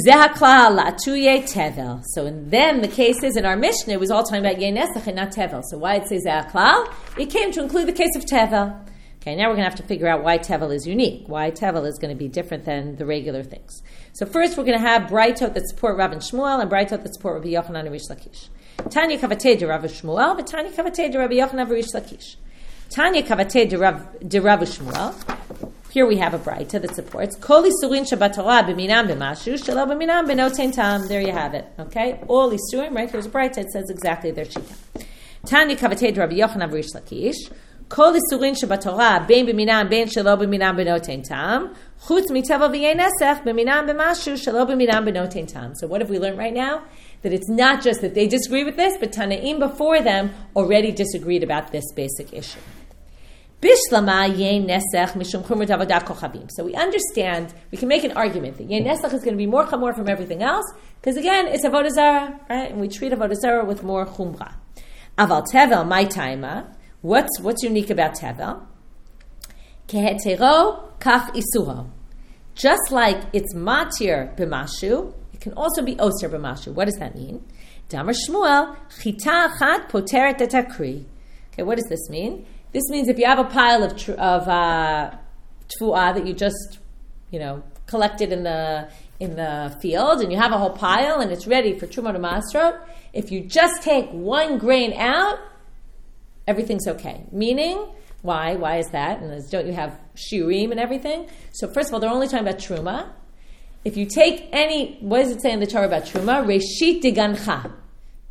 Speaker 1: and then the cases in our Mishnah it was all talking about Yenesach and not Tevel. So why it says Zehaklal? It came to include the case of Tevel. Okay, now we're going to have to figure out why Tevel is unique, why Tevel is going to be different than the regular things. So first we're going to have Braytot that support Rav and Shmuel and Braytot that support Rabbi Yochanan and Rish Lakish. Tanya Kavatei de Rav Shmuel, but Tanya Kavatei de Rabbi Yochanan and Rish Lakish. Tanya Kavate de Rav Shmuel. Here we have a brayta that supports Kol Isurin Shabbat Torah b'minam. There you have it. Okay, all Isurim. Right here's a brayta. It says exactly their shita. Tanya Kavate de Rabbi Yochanan Rish Lakish. Isurin Shabbat Torah ben b'minam ben shelo b'minam b'notein tam. Chutz mitava v'yenesech b'minam b'mashu shelo b'minam b'notein tam. So what have we learned right now? that it's not just that they disagree with this, but Tanaim before them already disagreed about this basic issue. So we understand, we can make an argument that Yen hmm. Nesach is going to be more chamor from everything else, because again, it's Avodah Zarah, right? And we treat Avodah Zarah with more chumra. Aval Tevel, my taima, what's, what's unique about Tevel? Kehetero kach isuho. Just like it's matir b'mashu, it can also be oser b'mashu. What does that mean? Damar Shmuel, chita achat poteret etakri. Okay, what does this mean? This means if you have a pile of, tr- of uh, tfu'ah that you just, you know, collected in the in the field, and you have a whole pile, and it's ready for truma to masrot. If you just take one grain out, everything's okay. Meaning, why? Why is that? And don't you have shiurim and everything? So first of all, they're only talking about truma if you take any, what does it say in the Torah about truma? Reshit digancha.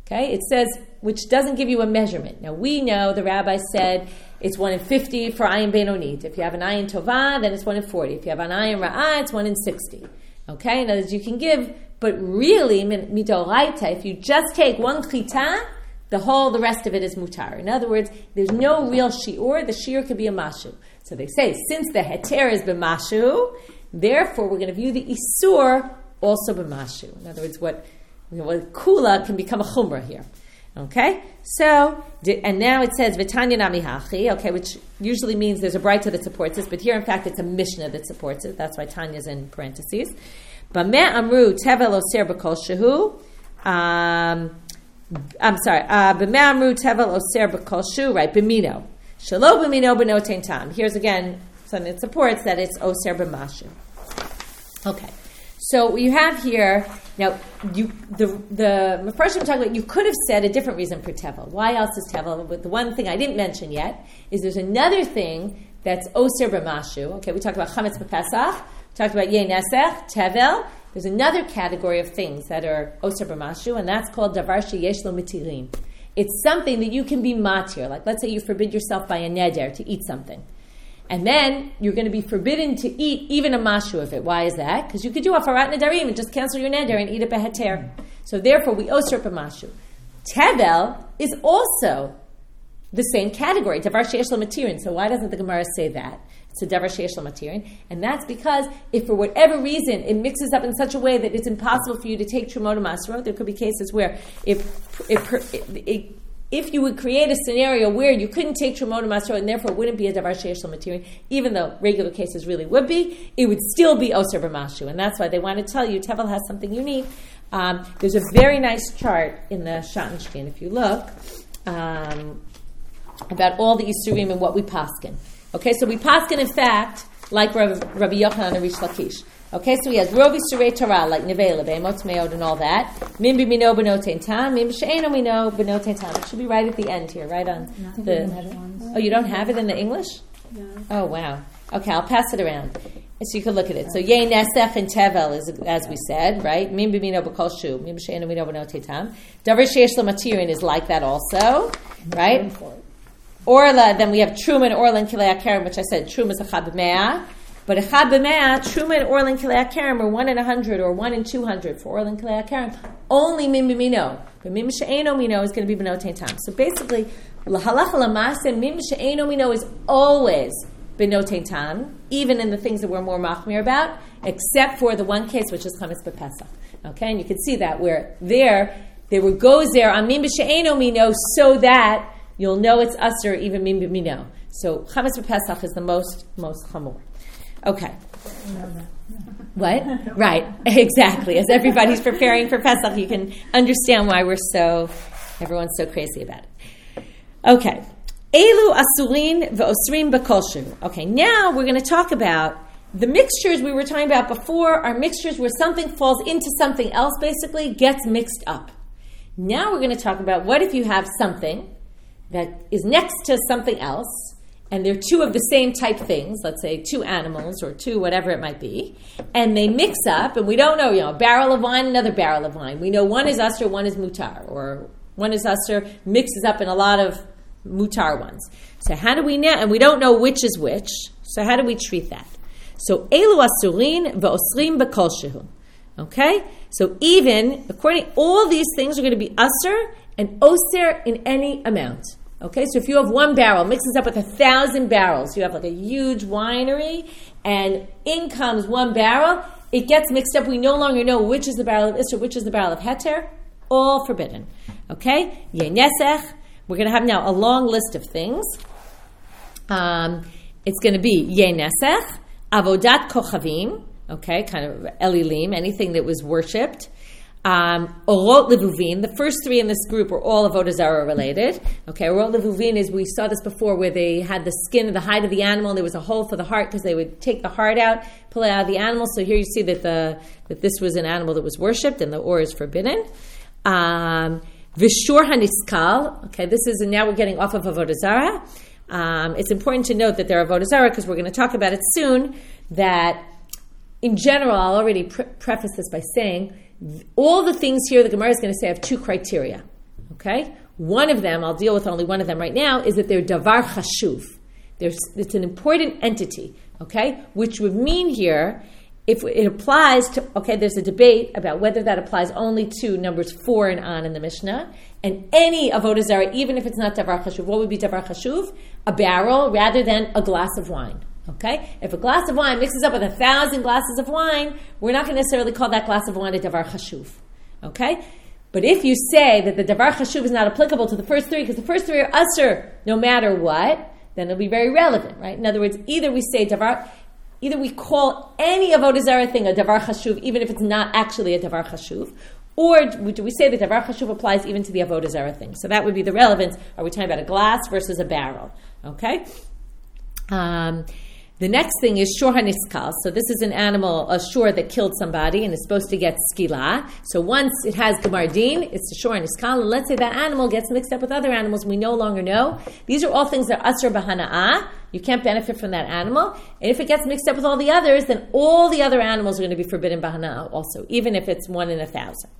Speaker 1: Okay, it says which doesn't give you a measurement. Now we know the rabbi said it's one in fifty for ayin benonit. If you have an ayin tova, then it's one in forty. If you have an ayin ra'ah, it's one in sixty. Okay, in other words, you can give, but really midoraita, if you just take one chita, the whole, the rest of it is mutar. In other words, there's no real shiur. The shiur could be a mashu. So they say since the heter is b'mashu, Therefore, we're going to view the isur also b'mashu. In other words, what, what kula can become a chumrah here. Okay, so and now it says v'tanya namihachi. Okay, which usually means there's a brayta that supports this, but here in fact it's a mishnah that supports it. That's why Tanya's in parentheses. B'meh amru tevel oser b'kol shehu. Um, I'm sorry. Uh, b'meh amru tevel oser b'kol shu. Right, b'mino. Shalo b'mino b'notein tam. Here's again something that supports that it's oser b'mashu. Okay. So what you have here now, you the I'm talking about. You could have said a different reason for tevel. Why else is tevel? But the one thing I didn't mention yet is there's another thing that's oser b'mashu. Okay, we talked about chametz b'pesach. Talked about yenesech tevel. There's another category of things that are oser b'mashu, and that's called davar sheyesh lo mitirim. It's something that you can be matir. Like let's say you forbid yourself by a neder to eat something. And then you're going to be forbidden to eat even a mashu of it. Why is that? Because you could do a farat nedarim and just cancel your neder and eat a beheter. So therefore, we osir mashu. Tevel is also the same category, davar sheyesh matirin. So why doesn't the Gemara say that? It's a davar sheyesh matirin, and that's because if for whatever reason it mixes up in such a way that it's impossible for you to take trumot masro, there could be cases where if if, if, if you would create a scenario where you couldn't take trumot masro and therefore wouldn't be a davar sheyesh matirin, even though regular cases really would be, it would still be oser b'mashu, and that's why they want to tell you Tevel has something unique. Um, there's a very nice chart in the Schottenstein, if you look, um, about all the Isurim and what we paskin. Okay, so we paskin in fact like Rabbi, Rabbi Yochanan and Rish Lakish. Okay, so he has Rovi Surei Torah, like Nevela, Be'emot Meod, and all that. Mimbi Mino Benotein Tam, Mimbi She'eno Mino Benotein Tam. It should be right at the end here, right on the. Oh, you don't have it in the English?
Speaker 3: No.
Speaker 1: Oh, wow. Okay, I'll pass it around. So you can look at it. So Yei Nesech and Tevel is, as we said, right? Mim Bimino B'kol Shu, Mim She'eno Mino Benotein Tam. Davar She'esh Matirin is like that also, right? Orla, then we have Truma and Orla and Kilei Akarim, which I said Truma is a Chab Me'ah. But a Chab B'me'ah, Truma and Orla and Kilei Akarim are one in a hundred or one in two hundred for Orla and Kilei Akarim. Only Mim B'mino. But Mim She'eno Mino is going to be B'notein Tam. So basically, L'halach L'masa, Mim She'eno Mino is always B'notein Tam, even in the things that we're more machmir about, except for the one case which is Chametz B'Pesach. Okay, and you can see that where there, they would go there on Mim She'eno Mino so that you'll know it's usher even mim b'mino. So chametz b'pesach is the most most chamor. Okay. What? right. Exactly. As everybody's preparing for Pesach, you can understand why we're so everyone's so crazy about it. Okay. Elu asurin ve'osrim b'kolshu. Okay. Now we're going to talk about the mixtures we were talking about before are mixtures where something falls into something else, basically gets mixed up. Now we're going to talk about what if you have something that is next to something else, and they're two of the same type things, let's say two animals or two whatever it might be, and they mix up, and we don't know, you know, a barrel of wine, another barrel of wine. We know one is usher, one is mutar, or one is usher, mixes up in a lot of mutar ones. So how do we know? And we don't know which is which. So how do we treat that? So elu asurin ve'osrim b'kol Okay, so even according, all these things are going to be usher and oser in any amount. Okay, so if you have one barrel, mixes up with a thousand barrels, you have like a huge winery, and in comes one barrel, it gets mixed up. We no longer know which is the barrel of Isser, which is the barrel of Heter. All forbidden. Okay, Yenesech. We're going to have now a long list of things. Um, it's going to be Yenesech, Avodat Kochavim, okay, kind of Elilim, anything that was worshipped. Um, Orot Levuvin, the first three in this group were all Avodah Zarah related. Okay, Orot Levuvin is, we saw this before, where they had the skin the hide of the animal, and there was a hole for the heart because they would take the heart out, pull it out of the animal. So here you see that the that this was an animal that was worshipped, and the or is forbidden. Um, Vishur Haniskal, okay, this is, and now we're getting off of Avodah Zarah. Um, it's important to note that there are Avodah Zarah because we're going to talk about it soon, that in general, I'll already pre- preface this by saying, all the things here the Gemara is going to say have two criteria. Okay? One of them, I'll deal with only one of them right now, is that they're davar chashuv. There's, it's an important entity, okay? Which would mean here, if it applies to, okay, there's a debate about whether that applies only to numbers four and on in the Mishnah, and any avodah zarah, even if it's not davar chashuv. What would be davar chashuv? A barrel rather than a glass of wine. Okay? If a glass of wine mixes up with a thousand glasses of wine, we're not going to necessarily call that glass of wine a davar chashuv. Okay? But if you say that the davar chashuv is not applicable to the first three, because the first three are usher no matter what, then it'll be very relevant, right? In other words, either we say davar, either we call any avodah zarah thing a davar chashuv, even if it's not actually a davar chashuv, or do we say that davar chashuv applies even to the avodah zarah thing? So that would be the relevance. Are we talking about a glass versus a barrel? Okay. Um, the next thing is shor haniskal. So this is an animal, a shor that killed somebody and is supposed to get skila. So once it has gamardin, it's a shor haniskal. And let's say that animal gets mixed up with other animals we no longer know. These are all things that are asr bahana'ah. You can't benefit from that animal. And if it gets mixed up with all the others, then all the other animals are going to be forbidden bahana'ah also, even if it's one in a thousand.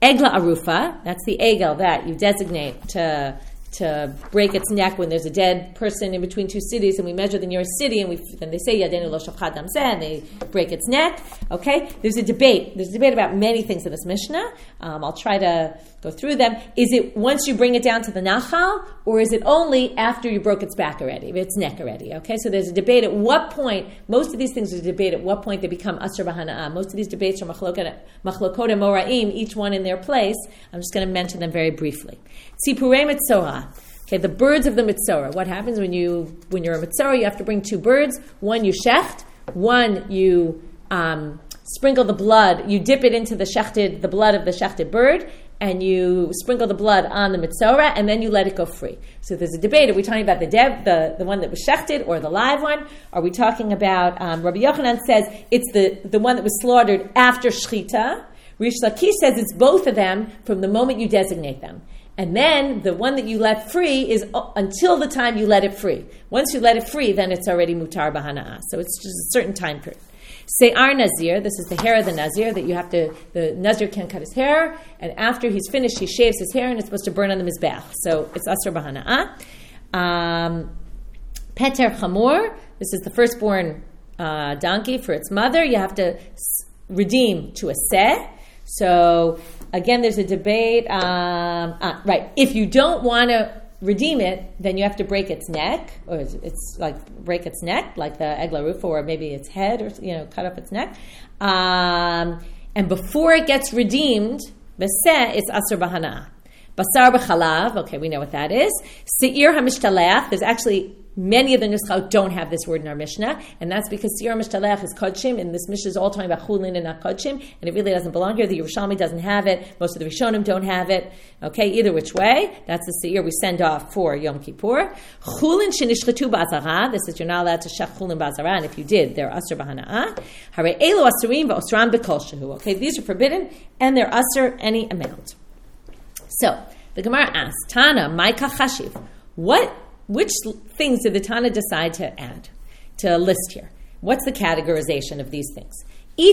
Speaker 1: Egla arufa, that's the egel that you designate to to break its neck when there's a dead person in between two cities, and we measure the nearest city, and we then they say Yadenu lo shafchad and they break its neck. Okay, there's a debate. There's a debate about many things in this Mishnah. Um, I'll try to go through them. Is it once you bring it down to the nachal, or is it only after you broke its back already, its neck already? Okay, so there's a debate at what point. Most of these things is a debate at what point they become asr b'hana'ah. Most of these debates are machlokot moraim, each one in their place. I'm just going to mention them very briefly. Tzipurei mitzorah. Okay, the birds of the mitzorah. What happens when you when you're a mitzorah? You have to bring two birds. One you shecht. One you um, sprinkle the blood. You dip it into the shechted, the blood of the shechted bird, and you sprinkle the blood on the mitzorah, and then you let it go free. So there's a debate: Are we talking about the the, the one that was shechted, or the live one? Are we talking about? Um, Rabbi Yochanan says it's the the one that was slaughtered after shechita. Rish Lakish says it's both of them from the moment you designate them. And then the one that you let free is until the time you let it free. Once you let it free, then it's already mutar bahana'a. So it's just a certain time period. Se'ar Nazir, this is the hair of the Nazir that you have to, the Nazir can cut his hair, and after he's finished, he shaves his hair and it's supposed to burn on the Mizbech. So it's Asr Bahana'a. Um, Peter Chamor, this is the firstborn uh, donkey for its mother. You have to redeem to a seh. So again, there's a debate. Um, uh, right, if you don't want to redeem it, then you have to break its neck, or it's, it's like break its neck, like the eglarufa, or maybe its head, or you know, cut off its neck. Um, and before it gets redeemed, beseh, it's asur bahana. Basar b'chalav, okay, we know what that is. Seir hamishtalech, there's actually Many of the Nuschot don't have this word in our Mishnah, and that's because Siyar Mishtalech is Kodshim, and this Mishnah is all talking about Chulin and not Kodshim, and it really doesn't belong here. The Yerushalmi doesn't have it, most of the Rishonim don't have it. Okay, either which way, that's the Siyar we send off for Yom Kippur. Chulin Shinishchatu Ba'azara, this is you're not allowed to shech Chulin Ba'azara, and if you did, they're Asr B'hana'ah. Hare Elu Asurim V'osram B'kol Okay, these are forbidden, and they're Asr any amount. So, the Gemara asks, Tana, Maika Chashiv, what which things did the Tana decide to add, to list here? What's the categorization of these things? Okay,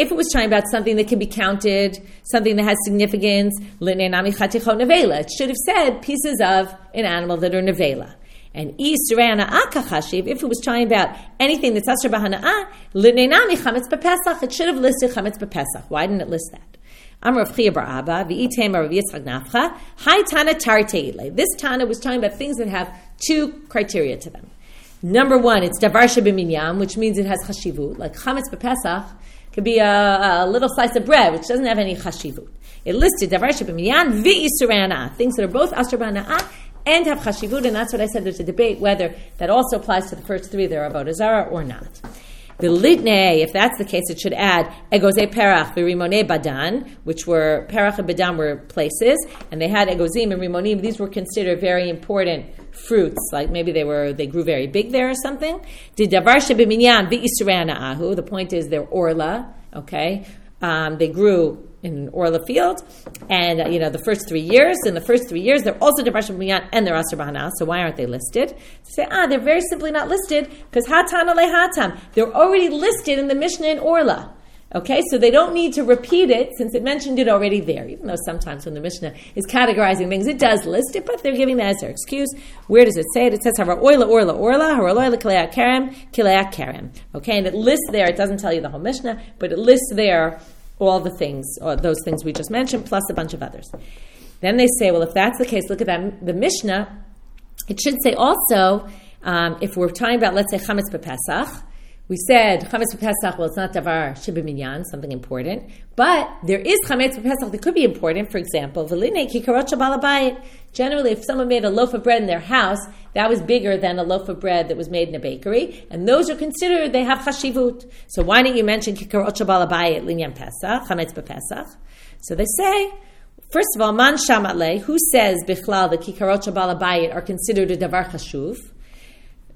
Speaker 1: if it was talking about something that can be counted, something that has significance, it should have said pieces of an animal that are nevela. And if it was talking about anything that's asr b'hana'ah, it should have listed chametz b'pesach. Why didn't it list that? Amr of Chia Bar Abba, V'item Rav Yitzchak Nafcha, Hi Tana Tarteile. This Tana was talking about things that have two criteria to them. Number one, it's Davar Shebiminyam, which means it has chashivut. Like Chametz B'Pesach could be a, a, little slice of bread, which doesn't have any chashivut. It listed Davar Shebiminyam, V'isurana, things that are both Asr and have chashivut, and that's what I said. There's a debate whether that also applies to the first three about Azara or not. The litne, if that's the case, it should add egoze perach v'rimone badan, which were perach and badan were places, and they had egozim and rimonim. These were considered very important fruits, like maybe they were they grew very big there or something. Did davar shebeminyan ahu. The point is they're orla, okay. Um, they grew in Orla Field, and uh, you know the first three years. In the first three years, they're also Devash Miyan and they're Aser Bahana. So why aren't they listed? To say ah, they're very simply not listed because Hatana le Hatam. They're already listed in the Mishnah in Orla. Okay, so they don't need to repeat it since it mentioned it already there. Even though sometimes when the Mishnah is categorizing things, it does list it, but they're giving that as their excuse. Where does it say it? It says Hara Oila Orla Orla, Hara Oila Kileak Kerem, Kileak Kerem. Okay, and it lists there, it doesn't tell you the whole Mishnah, but it lists there all the things, or those things we just mentioned, plus a bunch of others. Then they say, well, if that's the case, look at that, the Mishnah. It should say also, um, if we're talking about, let's say, chametz bepesach, we said chametz bepesach. Well, it's not davar shibiminyan, something important, but there is chametz bepesach that could be important. For example, v'line kikarot balabayit. Generally, if someone made a loaf of bread in their house, that was bigger than a loaf of bread that was made in a bakery, and those are considered they have chashivut. So why don't you mention kikarot balabayit linyan pesach chametz bepesach? So they say. First of all, man shamat who says bichlal the kikarot balabayit are considered a davar chashuv?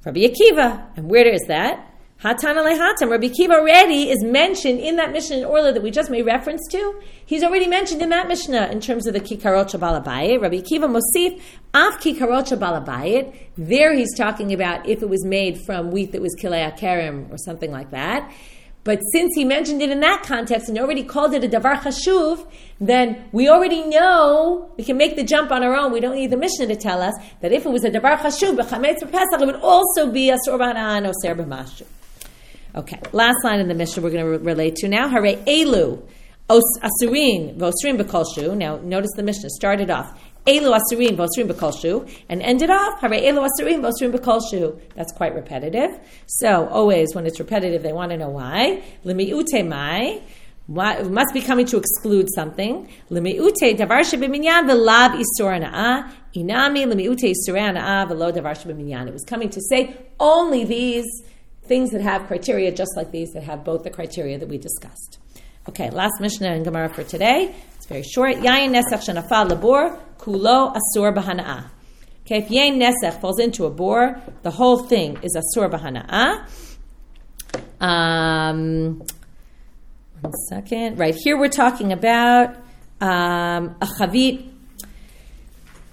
Speaker 1: Rabbi Akiva. And where is that? Hatan Hatam. Rabbi Kiva already is mentioned in that Mishnah in Orla that we just made reference to. He's already mentioned in that Mishnah in terms of the Kikarot Balabayit. Rabbi Kiva Mosif, Af Kikarot Balabayit. There he's talking about if it was made from wheat that was Kilei Karim or something like that. But since he mentioned it in that context and already called it a davar chashuv, then we already know we can make the jump on our own. We don't need the Mishnah to tell us that if it was a davar chashuv it would also be a sorban or ser b'mashu. Okay, last line in the Mishnah we're going to re- relate to now. Hare elu os, asurin v'osrin b'kolshu. Now notice the Mishnah started off elu asurin v'osrin b'kolshu and ended off hare elu asurin v'osrin b'kolshu. That's quite repetitive. So always when it's repetitive, they want to know why. Limiute mai. Why, must be coming to exclude something. Limiute davar shebeminyan v'lav isur ana'ah. Inami limiute isur ana'ah v'lo davar shebeminyan. It was coming to say only these things that have criteria just like these that have both the criteria that we discussed. Okay, last Mishnah and Gemara for today. It's very short. Yayin nesach shenafal labor kulo asur b'hana'ah. Okay, if yain nesach falls into a bore, the whole thing is asur b'hana'ah. Um, one second. Right here, we're talking about um, a chavit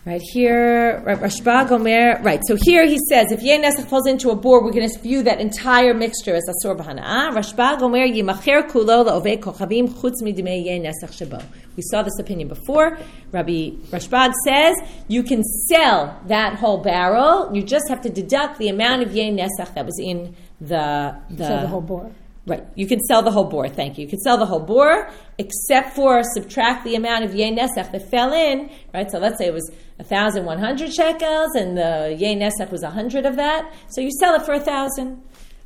Speaker 1: Right here, Rashba Gomer. Right, so here he says if Yeh Nesach falls into a bore, we're going to view that entire mixture as Asur B'Hana'ah. Rashba Gomer Yimacher Kulo La'ovei Kochavim Chutz Midimei Yeh Nesach Shabo. We saw this opinion before. Rabbi Rashbag says you can sell that whole barrel. You just have to deduct the amount of Yeh Nesach that was in the the,
Speaker 2: the whole bore.
Speaker 1: Right. You can sell the whole boar. Thank you. You can sell the whole boar, except for subtract the amount of yei nesach that fell in. Right. So let's say it was thousand one hundred shekels, and the yei nesach was hundred of that. So you sell it for a thousand.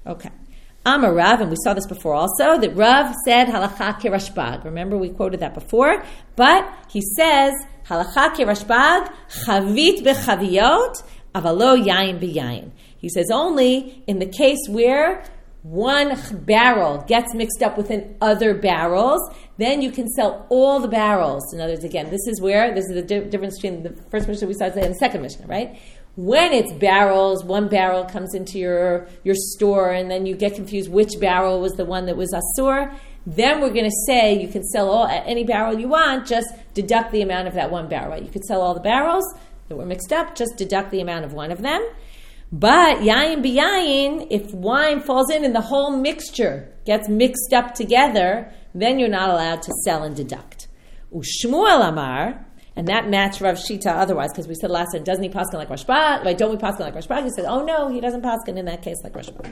Speaker 1: Okay. Amar Rav, and we saw this before also, that Rav said halacha kirashbag. Remember, we quoted that before. But he says halacha kirashbag chavit bechaviot avalo yain beyain. He says only in the case where one barrel gets mixed up within other barrels, then you can sell all the barrels. In other words, again, this is where this is the di- difference between the first Mishnah we saw today and the second Mishnah, right? When it's barrels, one barrel comes into your your store, and then you get confused which barrel was the one that was asur. Then we're going to say you can sell all any barrel you want, just deduct the amount of that one barrel. Right? You could sell all the barrels that were mixed up, just deduct the amount of one of them. But yayin biyayin, if wine falls in and the whole mixture gets mixed up together, then you're not allowed to sell and deduct. Ushmuel Amar, and that matched Rav Shita otherwise, because we said last time, doesn't he paskin like Rashba? Why don't we paskin like Rashba? He said, oh no, he doesn't paskin in that case like Rashba.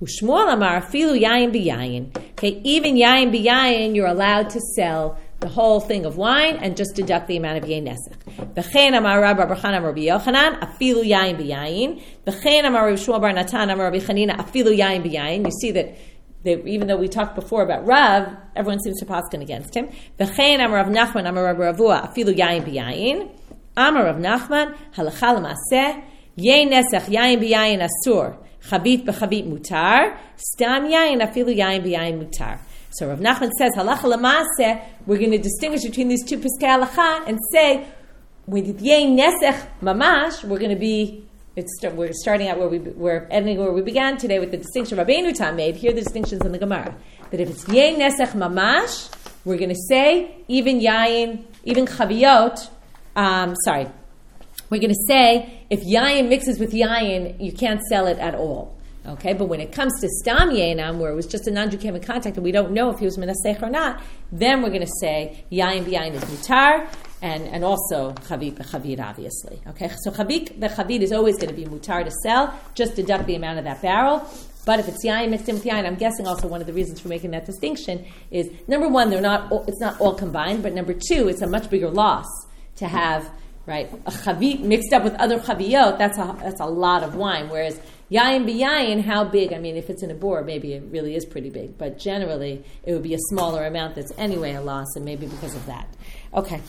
Speaker 1: Ushmuel Amar, filu yayin biyayin. Okay, even yayin biyayin, you're allowed to sell the whole thing of wine and just deduct the amount of yain nesach. V'chein amar Rabbi Barchan amar Rabbi Yochanan afilu yain b'yayin. V'chein amar Rabbi Shmuel bar Natan amar Rabbi Chanina afilu yain b'yayin. You see that even though we talked before about Rav, everyone seems to paskin against him. V'chein amar Rav Nachman amar Rabbi Ravua afilu yain b'yayin. Amar Rav Nachman halacha l'maseh yain nesach yain b'yayin asur. Chavit b'chavit mutar. Stam yain afilu yain b'yayin mutar. So Rav Nachman says, halacha lamase, we're going to distinguish between these two piskei halacha and say, with yein nesech mamash, we're going to be, we're starting out where we, we're ending where we began today with the distinction Rabbeinu Tam made. Here are the distinctions in the Gemara. That if it's yein nesech mamash, we're going to say, even yain, even chaviot, um, sorry, we're going to say, if yain mixes with yain, you can't sell it at all. Okay, but when it comes to stam yenam, where it was just a non-Jew came in contact and we don't know if he was minasech or not, then we're going to say yayin b'yayin is mutar, and, and also chavit b'chavit, obviously. Okay, so chavit b'chavit is always going to be mutar to sell, just deduct the amount of that barrel. But if it's yayin mixed in with yayin, I'm guessing also one of the reasons for making that distinction is number one, they're not it's not all combined, but number two, it's a much bigger loss to have right a chavit mixed up with other chaviot. That's a that's a lot of wine, whereas Yayin b'yayin, how big? I mean, if it's in a bore, maybe it really is pretty big, but generally it would be a smaller amount that's anyway a loss, and maybe because of that. Okay.